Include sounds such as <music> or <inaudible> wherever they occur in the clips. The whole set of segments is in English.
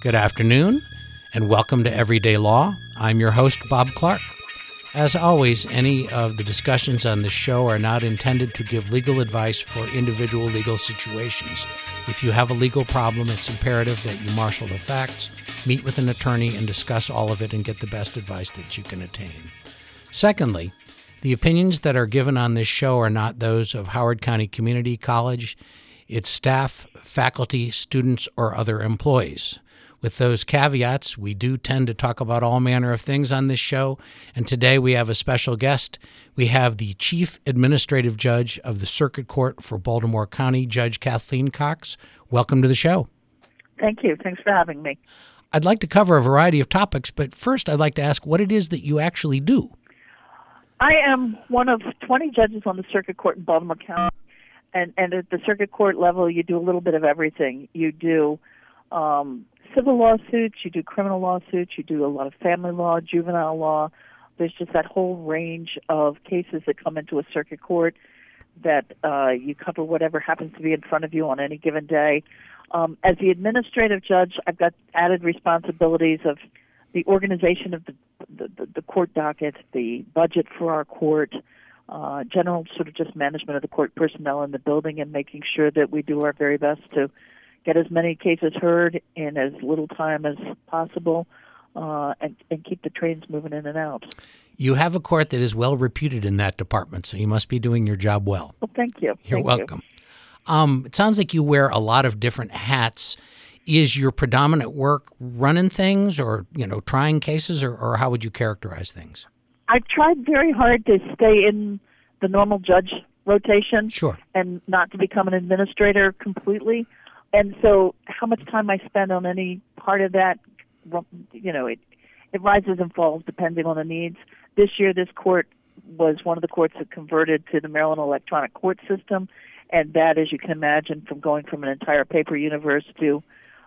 Good afternoon, and welcome to Everyday Law. I'm your host, Bob Clark. As always, any of the discussions on this show are not intended to give legal advice for individual legal situations. If you have a legal problem, it's imperative that you marshal the facts, meet with an attorney, and discuss all of it and get the best advice that you can attain. Secondly, the opinions that are given on this show are not those of Howard County Community College, its staff, faculty, students, or other employees. With those caveats, we do tend to talk about all manner of things on this show. And today we have a special guest. We have the Chief Administrative Judge of the Circuit Court for Baltimore County, Judge Kathleen Cox. Welcome to the show. Thank you. Thanks for having me. I'd like to cover a variety of topics, but first I'd like to ask what it is that you actually do. I am one of 20 judges on the Circuit Court in Baltimore County. And, and at the Circuit Court level, you do a little bit of everything. You do um, civil lawsuits, you do criminal lawsuits, you do a lot of family law, juvenile law. There's just that whole range of cases that come into a circuit court that uh, you cover whatever happens to be in front of you on any given day. Um, as the administrative judge, I've got added responsibilities of the organization of the, the, the court docket, the budget for our court, uh, general sort of just management of the court personnel in the building, and making sure that we do our very best to get as many cases heard in as little time as possible, uh, and, and keep the trains moving in and out. You have a court that is well reputed in that department, so you must be doing your job well. Well, thank you. You're Thank welcome. Um, it sounds like you wear a lot of different hats. Is your predominant work running things or, you know, trying cases, or, or how would you characterize things? I've tried very hard to stay in the normal judge rotation Sure. and not to become an administrator completely. And so, how much time I spend on any part of that, you know, it it rises and falls depending on the needs. This year, this court was one of the courts that converted to the Maryland electronic court system, and that, as you can imagine, from going from an entire paper universe to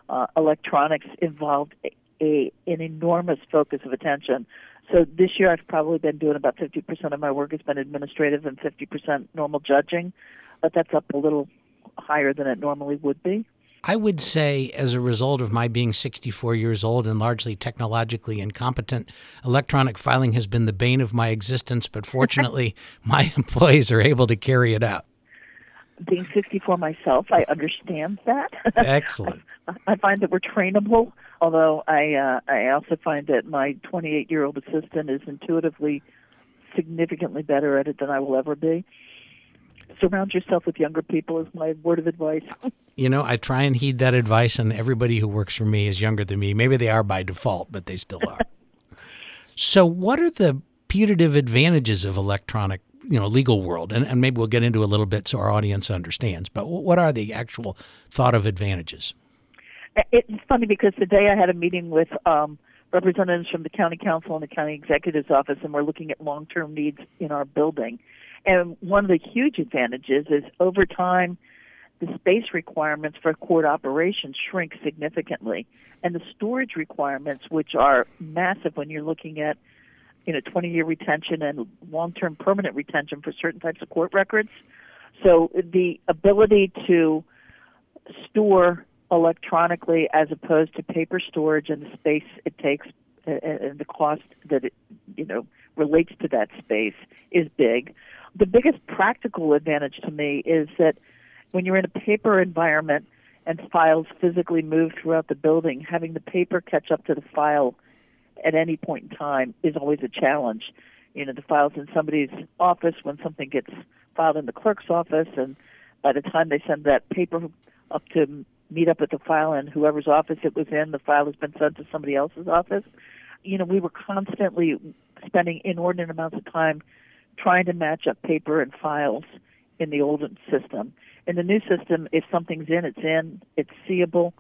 uh, electronics involved a, a an enormous focus of attention. So this year, I've probably been doing about 50% of my work has been administrative and 50% normal judging, but that's up a little higher than it normally would be. I would say, as a result of my being 64 years old and largely technologically incompetent, electronic filing has been the bane of my existence, but <laughs> fortunately, my <laughs> employees are able to carry it out. Being 64 myself, I understand that. <laughs> Excellent. I find that we're trainable, although I uh, I also find that my 28 year old assistant is intuitively significantly better at it than I will ever be. Surround yourself with younger people is my word of advice. <laughs> You know, I try and heed that advice, and everybody who works for me is younger than me. Maybe they are by default, but they still are. <laughs> so, what are the putative advantages of electronic, you know, legal world? And, and maybe we'll get into a little bit so our audience understands. But what are the actual thought of advantages? It's funny because today I had a meeting with um, representatives from the county council and the county executive's office, and we're looking at long-term needs in our building. And one of the huge advantages is over time, the space requirements for court operations shrink significantly, and the storage requirements, which are massive when you're looking at you know 20 year retention and long term permanent retention for certain types of court records. So the ability to store electronically as opposed to paper storage and the space it takes and the cost that it you know relates to that space is big. The biggest practical advantage to me is that when you're in a paper environment and files physically move throughout the building, having the paper catch up to the file at any point in time is always a challenge. You know, the file's in somebody's office when something gets filed in the clerk's office, and by the time they send that paper up to meet up with the file in whoever's office it was in, the file has been sent to somebody else's office. You know, we were constantly spending inordinate amounts of time trying to match up paper and files in the old system. In the new system, if something's in, it's in, it's seeable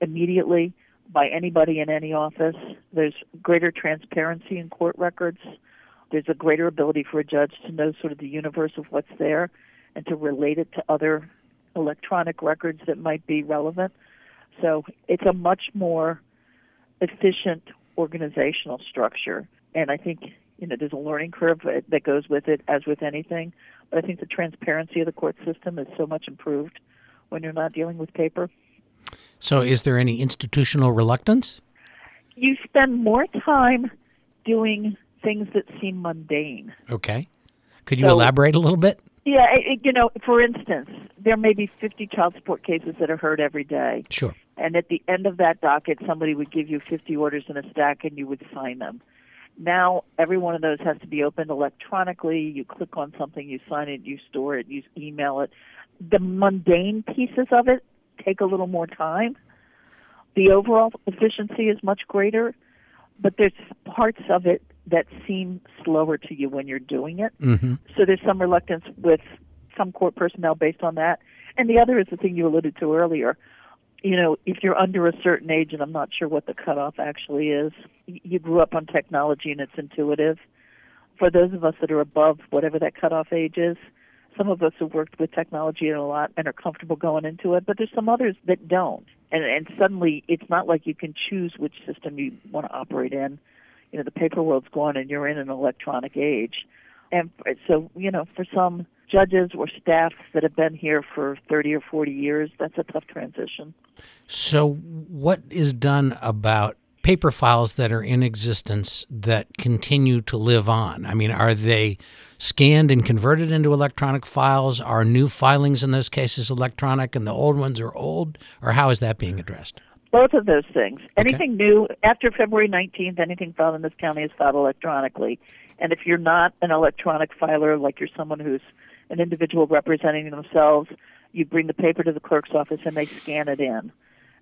immediately by anybody in any office. There's greater transparency in court records. There's a greater ability for a judge to know sort of the universe of what's there and to relate it to other electronic records that might be relevant. So it's a much more efficient organizational structure. And I think you know there's a learning curve that goes with it, as with anything. But I think the transparency of the court system is so much improved when you're not dealing with paper. So, is there any institutional reluctance? You spend more time doing things that seem mundane. Okay. Could you So- elaborate a little bit? Yeah, it, you know, for instance, there may be 50 child support cases that are heard every day. Sure. And at the end of that docket, somebody would give you 50 orders in a stack and you would sign them. Now, every one of those has to be opened electronically. You click on something, you sign it, you store it, you email it. The mundane pieces of it take a little more time. The overall efficiency is much greater, but there's parts of it that seem slower to you when you're doing it. hmm So there's some reluctance with some court personnel based on that. And the other is the thing you alluded to earlier. You know, if you're under a certain age, and I'm not sure what the cutoff actually is, you grew up on technology and it's intuitive. For those of us that are above whatever that cutoff age is, some of us have worked with technology a lot and are comfortable going into it, but there's some others that don't. And and suddenly it's not like you can choose which system you want to operate in. You know, the paper world's gone and you're in an electronic age. And so, you know, for some judges or staff that have been here for 30 or 40 years, that's a tough transition. So, what is done about paper files that are in existence that continue to live on? I mean, are they scanned and converted into electronic files? Are new filings in those cases electronic and the old ones are old? Or how is that being addressed? Both of those things. Anything new after February 19th, anything filed in this county is filed electronically. And if you're not an electronic filer, like you're someone who's an individual representing themselves, you bring the paper to the clerk's office and they scan it in,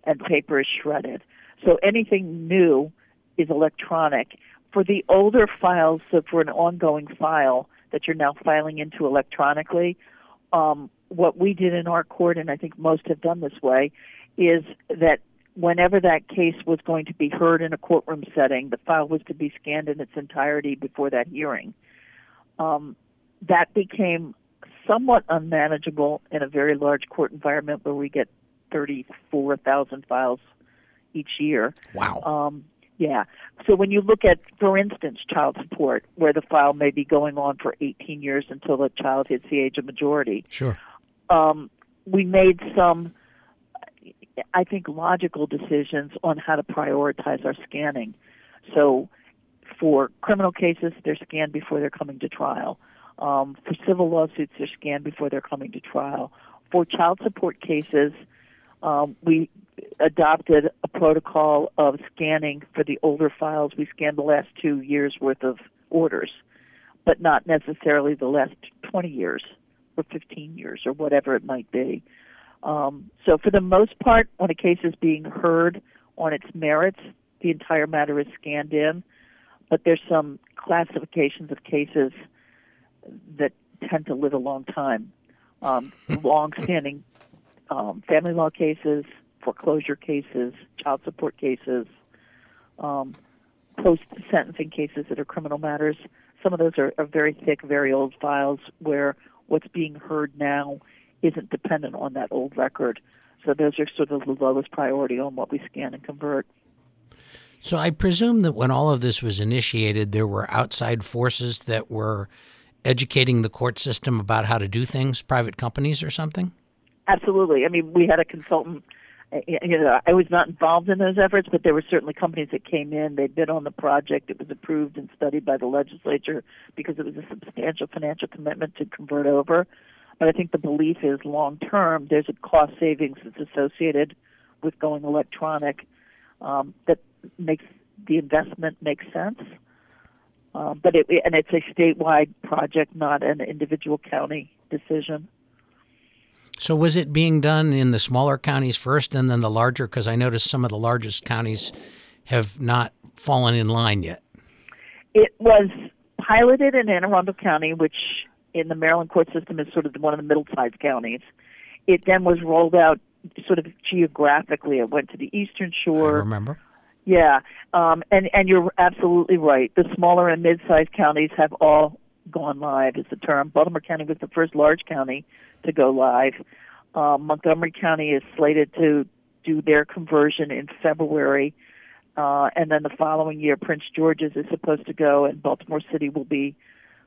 and paper is shredded. So anything new is electronic. For the older files, so for an ongoing file that you're now filing into electronically, um, what we did in our court, and I think most have done this way, is that whenever that case was going to be heard in a courtroom setting, the file was to be scanned in its entirety before that hearing. Um, that became somewhat unmanageable in a very large court environment where we get 34,000 files each year. Wow. Um, yeah. So when you look at, for instance, child support, where the file may be going on for 18 years until the child hits the age of majority, Sure. um, we made some, I think, logical decisions on how to prioritize our scanning. So for criminal cases, they're scanned before they're coming to trial. Um, for civil lawsuits, they're scanned before they're coming to trial. For child support cases, um, we adopted a protocol of scanning for the older files. We scanned the last two years' worth of orders, but not necessarily the last 20 years or 15 years or whatever it might be. Um, so, for the most part, when a case is being heard on its merits, the entire matter is scanned in. But there's some classifications of cases that tend to live a long time. Um, long-standing um, family law cases, foreclosure cases, child support cases, um, post-sentencing cases that are criminal matters. Some of those are, are very thick, very old files where what's being heard now isn't dependent on that old record. So those are sort of the lowest priority on what we scan and convert. So I presume that when all of this was initiated, there were outside forces that were educating the court system about how to do things, private companies or something? Absolutely. I mean, we had a consultant. uh, You know, I was not involved in those efforts, but there were certainly companies that came in. They bid on the project. It was approved and studied by the legislature because it was a substantial financial commitment to convert over. But I think the belief is long term, there's a cost savings that's associated with going electronic um, that makes the investment make sense. Um, but it, and it's a statewide project, not an individual county decision. So was it being done in the smaller counties first and then the larger? Because I noticed some of the largest counties have not fallen in line yet. It was piloted in Anne Arundel County, which in the Maryland court system is sort of one of the middle-sized counties. It then was rolled out sort of geographically. It went to the Eastern I Shore. remember. Yeah, um, and and you're absolutely right. The smaller and mid-sized counties have all gone live. Is the term. Baltimore County was the first large county to go live. Um, Montgomery County is slated to do their conversion in February, uh, and then the following year, Prince George's is supposed to go, and Baltimore City will be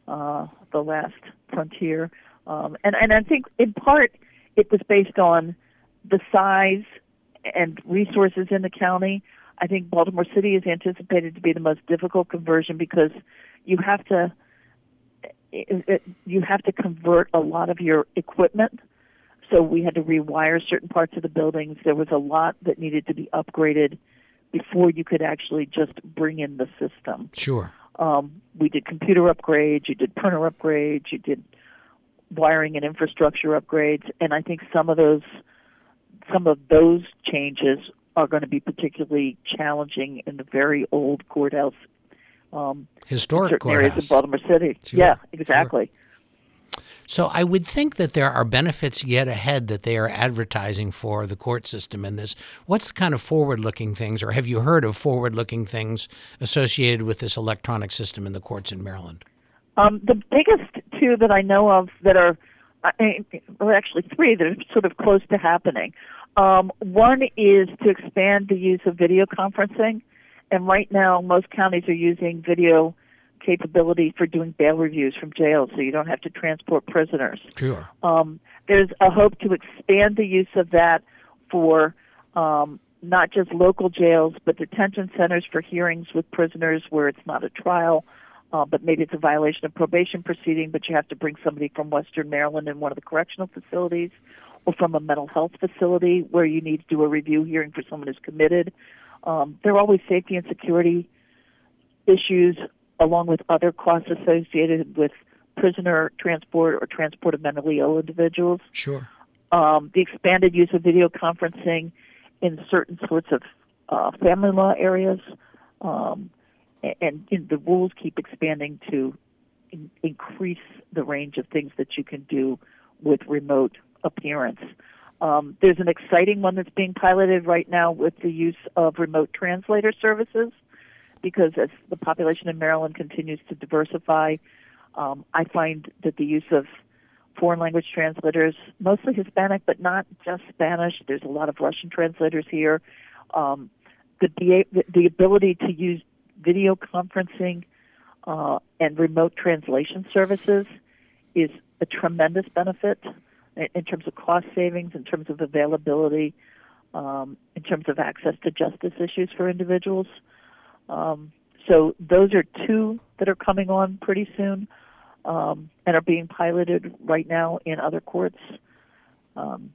uh, the last frontier. Um, and and I think in part it was based on the size and resources in the county. I think Baltimore City is anticipated to be the most difficult conversion because you have to it, it, you have to convert a lot of your equipment. So we had to rewire certain parts of the buildings. There was a lot that needed to be upgraded before you could actually just bring in the system. Sure. Um, we did computer upgrades, you did printer upgrades, you did wiring and infrastructure upgrades, and I think some of those some of those changes are going to be particularly challenging in the very old courthouse. Um, Historic courthouse. areas of Baltimore City. Sure, Yeah, exactly. So I would think that there are benefits yet ahead that they are advertising for the court system in this. What's the kind of forward-looking things, or have you heard of forward-looking things associated with this electronic system in the courts in Maryland? Um, the biggest two that I know of that are, I, well, actually three that are sort of close to happening. Um, one is to expand the use of video conferencing, and right now most counties are using video capability for doing bail reviews from jail, so you don't have to transport prisoners. Sure. Um, there's a hope to expand the use of that for um, not just local jails, but detention centers for hearings with prisoners where it's not a trial, uh, but maybe it's a violation of probation proceeding, but you have to bring somebody from Western Maryland in one of the correctional facilities or from a mental health facility where you need to do a review hearing for someone who's committed. Um, there are always safety and security issues along with other costs associated with prisoner transport or transport of mentally ill individuals. Sure. Um, the expanded use of video conferencing in certain sorts of uh, family law areas, um, and, and the rules keep expanding to in- increase the range of things that you can do with remote appearance. Um, there's an exciting one that's being piloted right now with the use of remote translator services because as the population in Maryland continues to diversify, um, I find that the use of foreign language translators, mostly Hispanic, but not just Spanish. There's a lot of Russian translators here. Um, the, the ability to use video conferencing uh, and remote translation services is a tremendous benefit in, terms of cost savings, in terms of availability, um, in terms of access to justice issues for individuals. Um, so those are two that are coming on pretty soon um, and are being piloted right now in other courts. Um,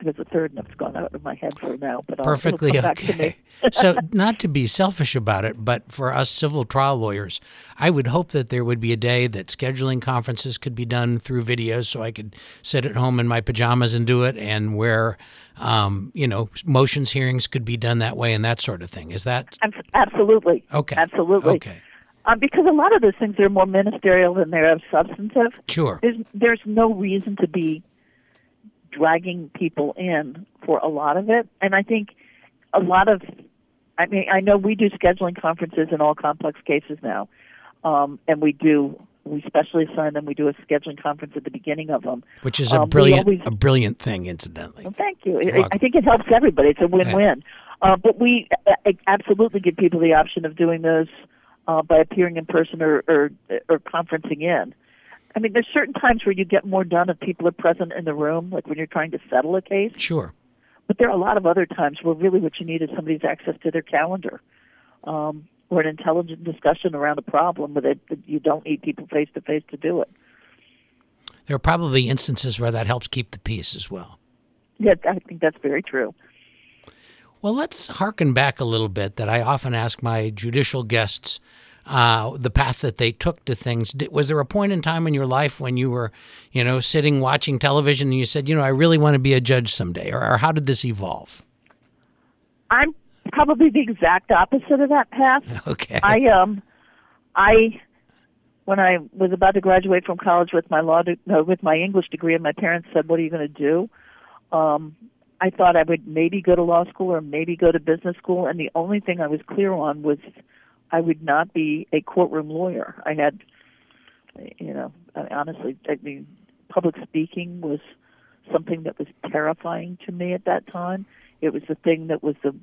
there's a third, it's gone out of my head for now, but Perfectly it'll come back to okay. me. <laughs> so, <laughs> not to be selfish about it, but for us civil trial lawyers, I would hope that there would be a day that scheduling conferences could be done through videos, so I could sit at home in my pajamas and do it, and where, um, you know, motions hearings could be done that way, and that sort of thing. Is that Absolutely. okay? Absolutely. Okay. Um, because a lot of those things are more ministerial than they're substantive. Sure. There's there's no reason to be dragging people in for a lot of it, and I think a lot of, I mean, I know we do scheduling conferences in all complex cases now, um, and we do we specially assign them. We do a scheduling conference at the beginning of them. Which is a Um, brilliant, always- a brilliant thing, incidentally. Well, thank you. You're I, think it helps everybody. It's a win-win. Uh, but we uh, absolutely give people the option of doing those uh, by appearing in person or, or or conferencing in. I mean, there's certain times where you get more done if people are present in the room, like when you're trying to settle a case. Sure. But there are a lot of other times where really what you need is somebody's access to their calendar, um, or an intelligent discussion around a problem, but it, that you don't need people face to face to do it. There are probably instances where that helps keep the peace as well. Yeah, I think that's very true. Well, let's harken back a little bit. That I often ask my judicial guests uh, the path that they took to things. Did, was there a point in time in your life when you were, you know, sitting watching television and you said, you know, I really want to be a judge someday, or, or how did this evolve? I'm probably the exact opposite of that path. <laughs> Okay. I um, I when I was about to graduate from college with my law de- no, with my English degree, and my parents said, "What are you going to do?" Um, I thought I would maybe go to law school or maybe go to business school, and the only thing I was clear on was I would not be a courtroom lawyer. I had, you know, I, honestly, I mean, public speaking was something that was terrifying to me at that time. It was the thing that was the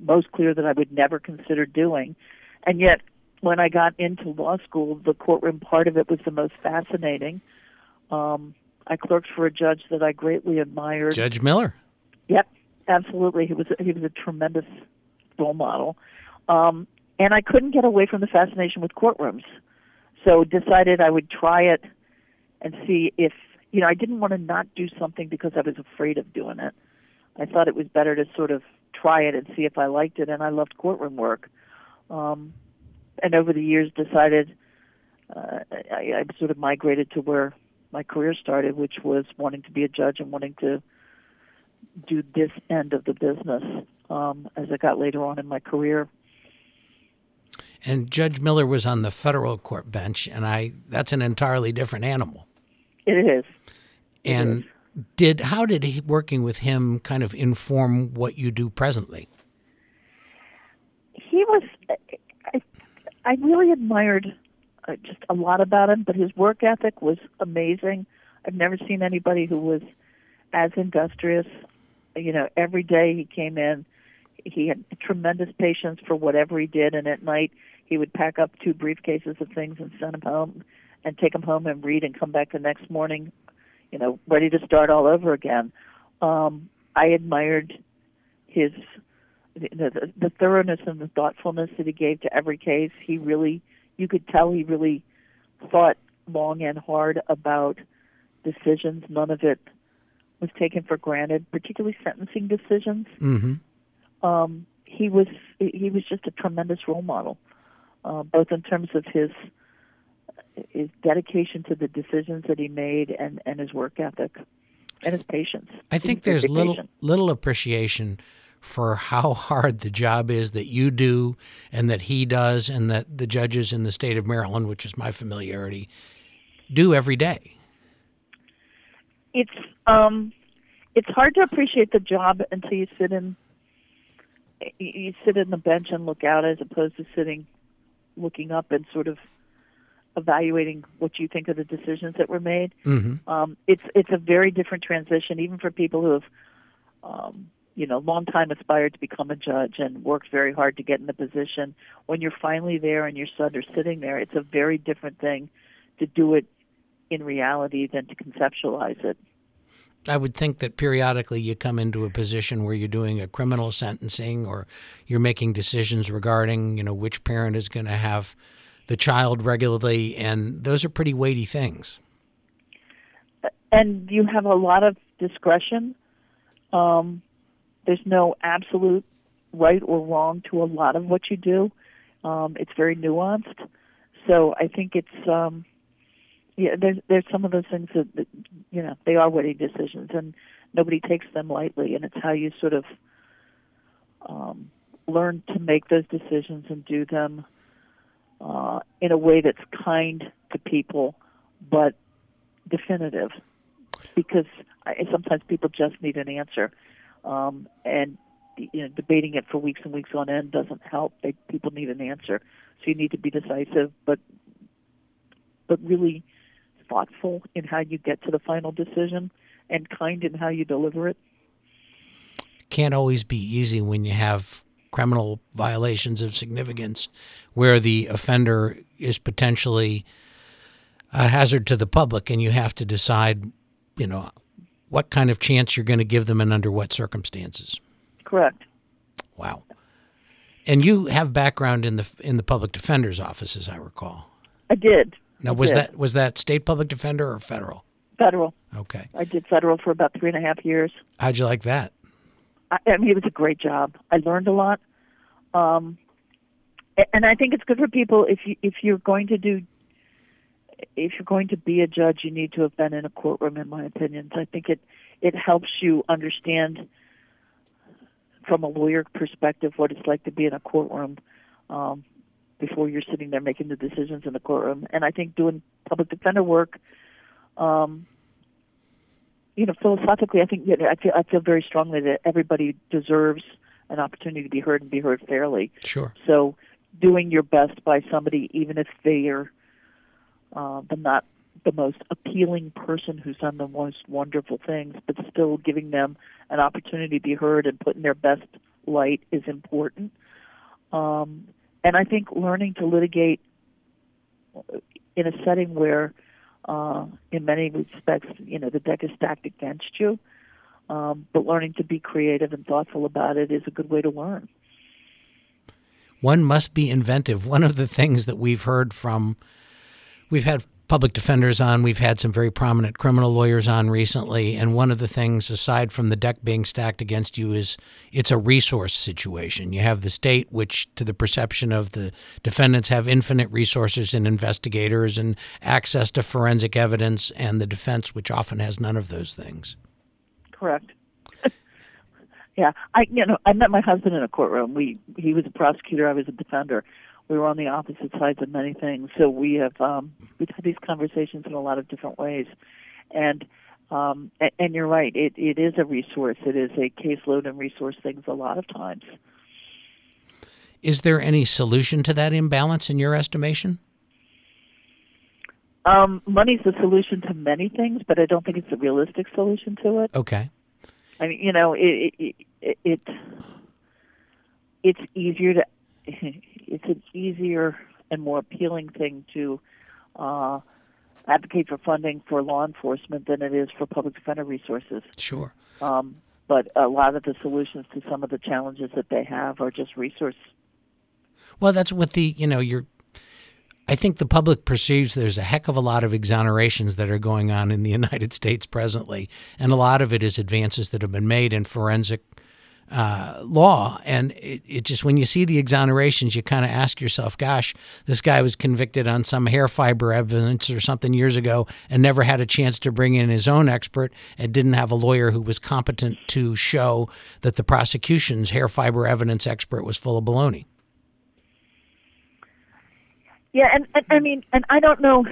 most clear that I would never consider doing. And yet, when I got into law school, the courtroom part of it was the most fascinating. Um, I clerked for a judge that I greatly admired. Judge Miller. Yep, absolutely. He was he was a tremendous role model, um, and I couldn't get away from the fascination with courtrooms. So decided I would try it and see if you know I didn't want to not do something because I was afraid of doing it. I thought it was better to sort of try it and see if I liked it, and I loved courtroom work. Um, and over the years, decided uh, I, I sort of migrated to where my career started, which was wanting to be a judge and wanting to do this end of the business um, as I got later on in my career. And Judge Miller was on the federal court bench, and I that's an entirely different animal. It is. And it is. did how did he, working with him kind of inform what you do presently? He was. I, I really admired uh, just a lot about him, but his work ethic was amazing. I've never seen anybody who was as industrious. You know, every day he came in, he had tremendous patience for whatever he did, and at night he would pack up two briefcases of things and send them home, and take them home and read, and come back the next morning, you know, ready to start all over again. Um, I admired his the, the thoroughness and the thoughtfulness that he gave to every case. He really you could tell he really thought long and hard about decisions. None of it was taken for granted, particularly sentencing decisions. Mm-hmm. Um, he was he was just a tremendous role model, uh, both in terms of his his dedication to the decisions that he made and, and his work ethic and his patience. I think there's little little appreciation for how <laughs> hard the job is that you do and that he does and that the judges in the state of Maryland, which is my familiarity, do every day. It's um it's hard to appreciate the job until you sit in you sit in the bench and look out as opposed to sitting looking up and sort of evaluating what you think of the decisions that were made. Mm-hmm. Um, it's it's a very different transition, even for people who have um, you know, long time aspired to become a judge and worked very hard to get in the position. When you're finally there and your son are sitting there, it's a very different thing to do it in reality than to conceptualize it. I would think that periodically you come into a position where you're doing a criminal sentencing or you're making decisions regarding, you know, which parent is going to have the child regularly, and those are pretty weighty things. And you have a lot of discretion. Um, there's no absolute right or wrong to a lot of what you do. Um, it's very nuanced. So I think it's um, yeah. There's there's some of those things that, that you know they are weighty decisions, and nobody takes them lightly. And it's how you sort of um, learn to make those decisions and do them uh, in a way that's kind to people, but definitive. Because I, sometimes people just need an answer um, and you know, debating it for weeks and weeks on end doesn't help. They, people need an answer, so you need to be decisive, but but really thoughtful in how you get to the final decision and kind in how you deliver it. Can't always be easy when you have criminal violations of significance where the offender is potentially a hazard to the public and you have to decide, you know, what kind of chance you're going to give them and under what circumstances. Correct. Wow. And you have background in the in the public defender's office, as I recall. I did. Now, was that was that state public defender or federal? Federal. Okay. I did federal for about three and a half years. How'd you like that? I, I mean, it was a great job. I learned a lot. Um, and I think it's good for people if you if you're going to do if you're going to be a judge, you need to have been in a courtroom. In my opinion, so I think it it helps you understand from a lawyer perspective what it's like to be in a courtroom um, before you're sitting there making the decisions in the courtroom. And I think doing public defender work, um, you know, philosophically, I think you know, I feel I feel very strongly that everybody deserves an opportunity to be heard and be heard fairly. Sure. So, doing your best by somebody, even if they are uh, the not the most appealing person who's done the most wonderful things, but still giving them an opportunity to be heard and put in their best light is important. Um, and I think learning to litigate in a setting where, uh, in many respects, you know, the deck is stacked against you, Um, but learning to be creative and thoughtful about it is a good way to learn. One must be inventive. One of the things that we've heard from, we've had public defenders on. We've had some very prominent criminal lawyers on recently. And one of the things, aside from the deck being stacked against you, is it's a resource situation. You have the state, which, to the perception of the defendants, have infinite resources and investigators and access to forensic evidence, and the defense, which often has none of those things. Correct. <laughs> yeah, I you know I met my husband in a courtroom. We he was a prosecutor, I was a defender we were on the opposite sides of many things. So we have um, we've had these conversations in a lot of different ways, and um, and, you're right. It it is a resource. It is a caseload and resource things a lot of times. Is there any solution to that imbalance in your estimation? Um, money's the solution to many things, but I don't think it's a realistic solution to it. Okay. I mean, you know, it it, it, it it's easier to <laughs> it's an easier and more appealing thing to uh, advocate for funding for law enforcement than it is for public defender resources. Sure. Um, but a lot of the solutions to some of the challenges that they have are just resource. Well, that's what the you know you're. I think the public perceives there's a heck of a lot of exonerations that are going on in the <laughs> United States presently, and a lot of it is advances that have been made in forensic uh, law. And it, it, just, when you see the exonerations, you kind of ask yourself, gosh, this guy was convicted on some hair fiber evidence or something years ago and never had a chance to bring in his own expert and didn't have a lawyer who was competent to show that the prosecution's hair fiber evidence expert was full of baloney. Yeah, and, and I mean, and I don't know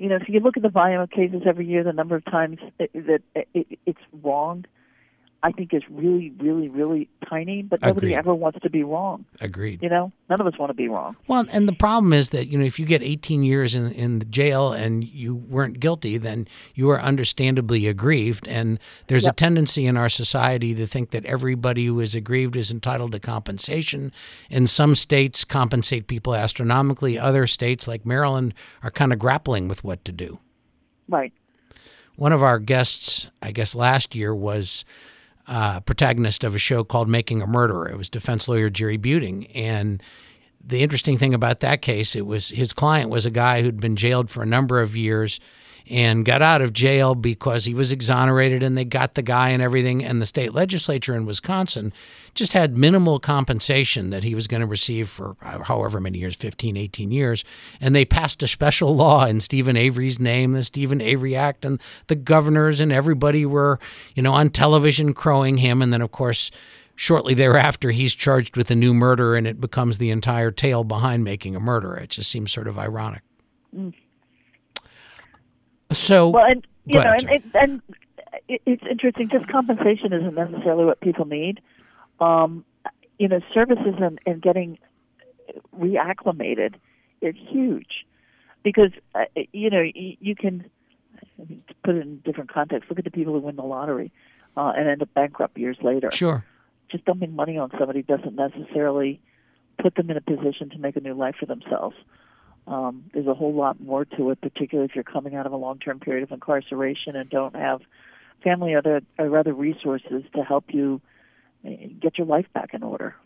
you know, if you look at the volume of cases every year, the number of times that it, it, it's wrong, I think is really, really, really tiny, but nobody Agreed. ever wants to be wrong. Agreed. You know, none of us want to be wrong. Well, and the problem is that you know if you get 18 years in in the jail and you weren't guilty, then you are understandably aggrieved. And there's Yep. a tendency in our society to think that everybody who is aggrieved is entitled to compensation. In some states, compensate people astronomically. Other states, like Maryland, are kind of grappling with what to do. Right. One of our guests, I guess last year, was uh, protagonist of a show called Making a Murderer. It was defense lawyer Jerry Buting, and the interesting thing about that case, it was his client was a guy who'd been jailed for a number of years and got out of jail because he was exonerated and they got the guy and everything. And the state legislature in Wisconsin just had minimal compensation that he was going to receive for uh, however many years 15 18 years. And they passed a special law in Steven Avery's name the Steven Avery Act and the governors and everybody were you know on television crowing him. And then of course shortly thereafter he's charged with a new murder and it becomes the entire tale behind making a murderer. It just seems sort of ironic mm. So Well, and you know, ahead, and, it, and it, it's interesting. Just compensation isn't necessarily what people need. Um, you know, services and, and getting reacclimated is huge because uh, you know you, you can I mean, to put it in different context. Look at the people who win the lottery uh, and end up bankrupt years later. sure Just dumping money on somebody doesn't necessarily put them in a position to make a new life for themselves. Um, there's a whole lot more to it, particularly if you're coming out of a long-term period of incarceration and don't have family or other, or other resources to help you uh, get your life back in order.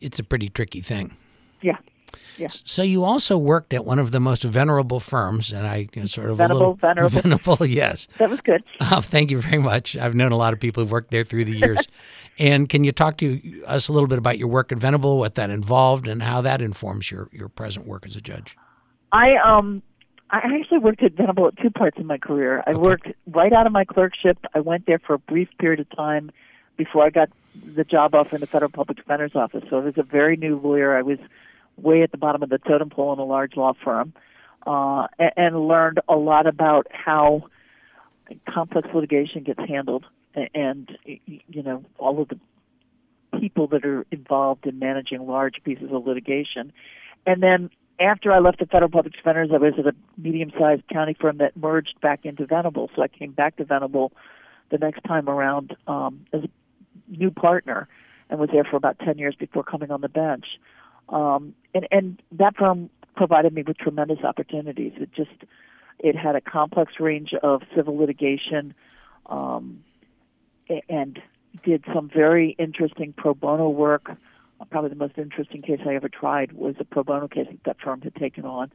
it's a pretty tricky thing Yeah, yeah. So you also worked at one of the most venerable firms, and I you know, sort of Venerable, little, venerable. venerable, <laughs> yes. That was good. <laughs> Uh, thank you very much. I've known a lot of people who've worked there through the years. <laughs> and can you talk to us a little bit about your work at Venable, what that involved, and how that informs your your present work as a judge? I um I actually worked at Venable at two parts in my career. I worked right out of my clerkship. I went there for a brief period of time before I got the job offer in the Federal Public Defender's Office. So I was a very new lawyer. I was way at the bottom of the totem pole in a large law firm, uh, and, and learned a lot about how complex litigation gets handled, a- and you know all of the people that are involved in managing large pieces of litigation. And then after I left the Federal Public Defenders, I was at a medium-sized county firm that merged back into Venable. So I came back to Venable the next time around um, as a new partner and was there for about 10 years before coming on the bench. Um, and, and that firm provided me with tremendous opportunities. It just it had a complex range of civil litigation, um, and did some very interesting pro bono work. Probably the most interesting case I ever tried was a pro bono case that that firm had taken on.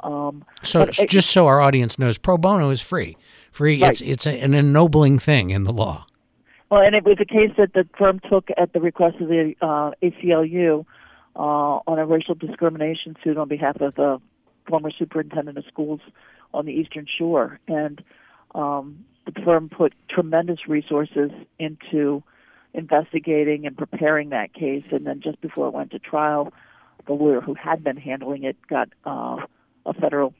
Um, so it, just so our audience knows, pro bono is free. Free. Right. It's it's a, an ennobling thing in the law. Well, and it was a case that the firm took at the request of the uh, ACLU uh, on a racial discrimination suit on behalf of the former superintendent of schools on the Eastern Shore, and um, the firm put tremendous resources into investigating and preparing that case. And then just before it went to trial, the lawyer who had been handling it got uh, a federal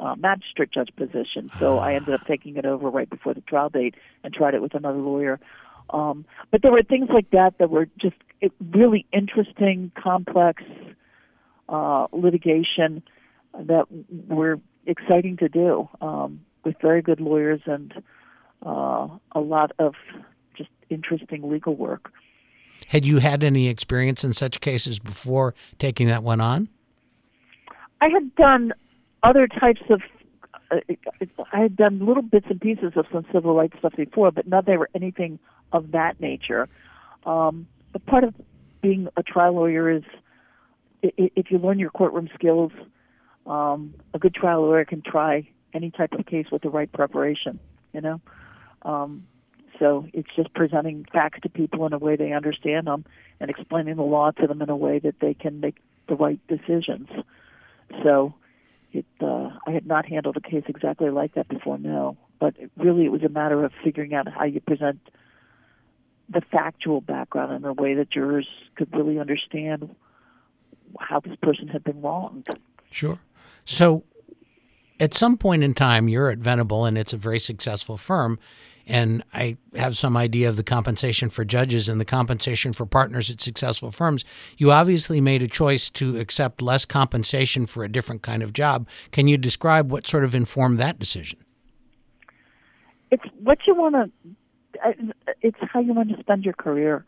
uh, magistrate judge position. So I ended up taking it over right before the trial date and tried it with another lawyer. Um, but there were things like that that were just really interesting, complex uh, litigation that were exciting to do um, with very good lawyers and uh, a lot of just interesting legal work. Had you had any experience in such cases before taking that one on? I had done other types of. I had done little bits and pieces of some civil rights stuff before, but not they were anything of that nature. Um, but part of being a trial lawyer is if you learn your courtroom skills, um, a good trial lawyer can try any type of case with the right preparation. You know, um, so it's just presenting facts to people in a way they understand them and explaining the law to them in a way that they can make the right decisions. So it uh, I had not handled a case exactly like that before, no. But it, really, it was a matter of figuring out how you present the factual background in a way that jurors could really understand how this person had been wronged. Sure. So, at some point in time, you're at Venable, and it's a very successful firm and I have some idea of the compensation for judges and the compensation for partners at successful firms. You obviously made a choice to accept less compensation for a different kind of job. Can you describe what sort of informed that decision? It's what you want to. It's how you want to spend your career,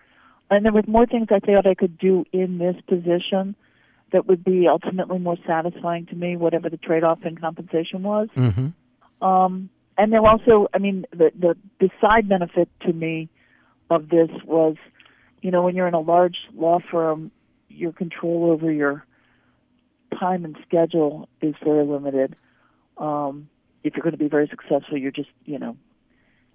and there was more things I thought I could do in this position that would be ultimately more satisfying to me, whatever the trade-off in compensation was. Mm-hmm. Um, and there also, I mean, the, the the side benefit to me of this was, you know, when you're in a large law firm, your control over your time and schedule is very limited. Um, if you're going to be very successful, you're just, you know,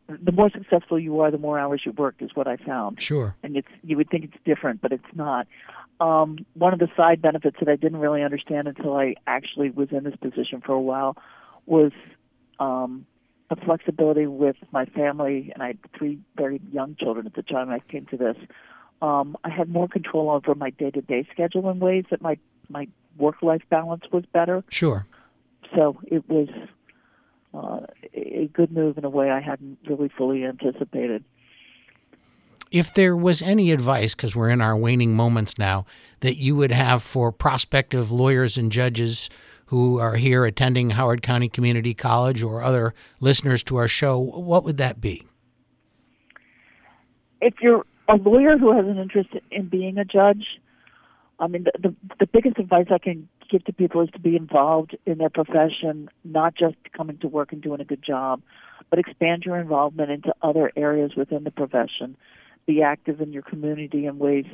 the more successful you are, the more hours you work is what I found. Sure. And it's you would think it's different, but it's not. Um, one of the side benefits that I didn't really understand until I actually was in this position for a while was um, the flexibility with my family, and I had three very young children at the time I came to this. Um, I had more control over my day-to-day schedule in ways that my my work-life balance was better. Sure. So it was uh, a good move in a way I hadn't really fully anticipated. If there was any advice, because we're in our waning moments now, that you would have for prospective lawyers and judges who are here attending Howard County Community College or other listeners to our show, what would that be? If you're a lawyer who has an interest in being a judge, I mean, the, the, the biggest advice I can give to people is to be involved in their profession, not just coming to work and doing a good job, but expand your involvement into other areas within the profession. Be active in your community in ways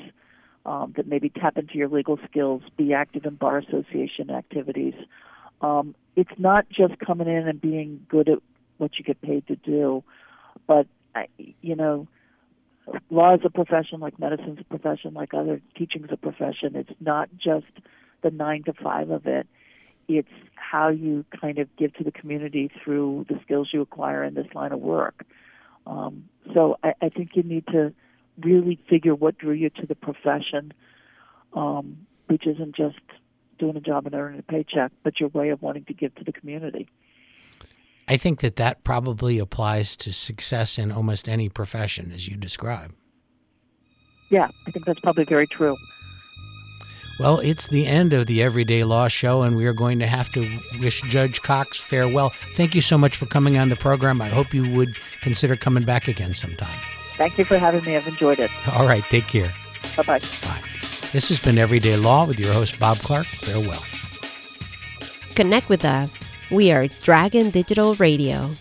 um, that maybe tap into your legal skills, be active in bar association activities. Um, it's not just coming in and being good at what you get paid to do, but you know, law is a profession like medicine's a profession, like other teaching's a profession. It's not just the nine to five of it. It's how you kind of give to the community through the skills you acquire in this line of work. Um, so I, I think you need to really figure what drew you to the profession, um, which isn't just doing a job and earning a paycheck, but your way of wanting to give to the community. I think that that probably applies to success in almost any profession, as you describe. Yeah, I think that's probably very true. Well, it's the end of the Everyday Law Show, and we are going to have to wish Judge Cox farewell. Thank you so much for coming on the program. I hope you would consider coming back again sometime. Thank you for having me. I've enjoyed it. All right. Take care. Bye-bye. Bye. This has been Everyday Law with your host, Bob Clark. Farewell. Connect with us. We are Dragon Digital Radio.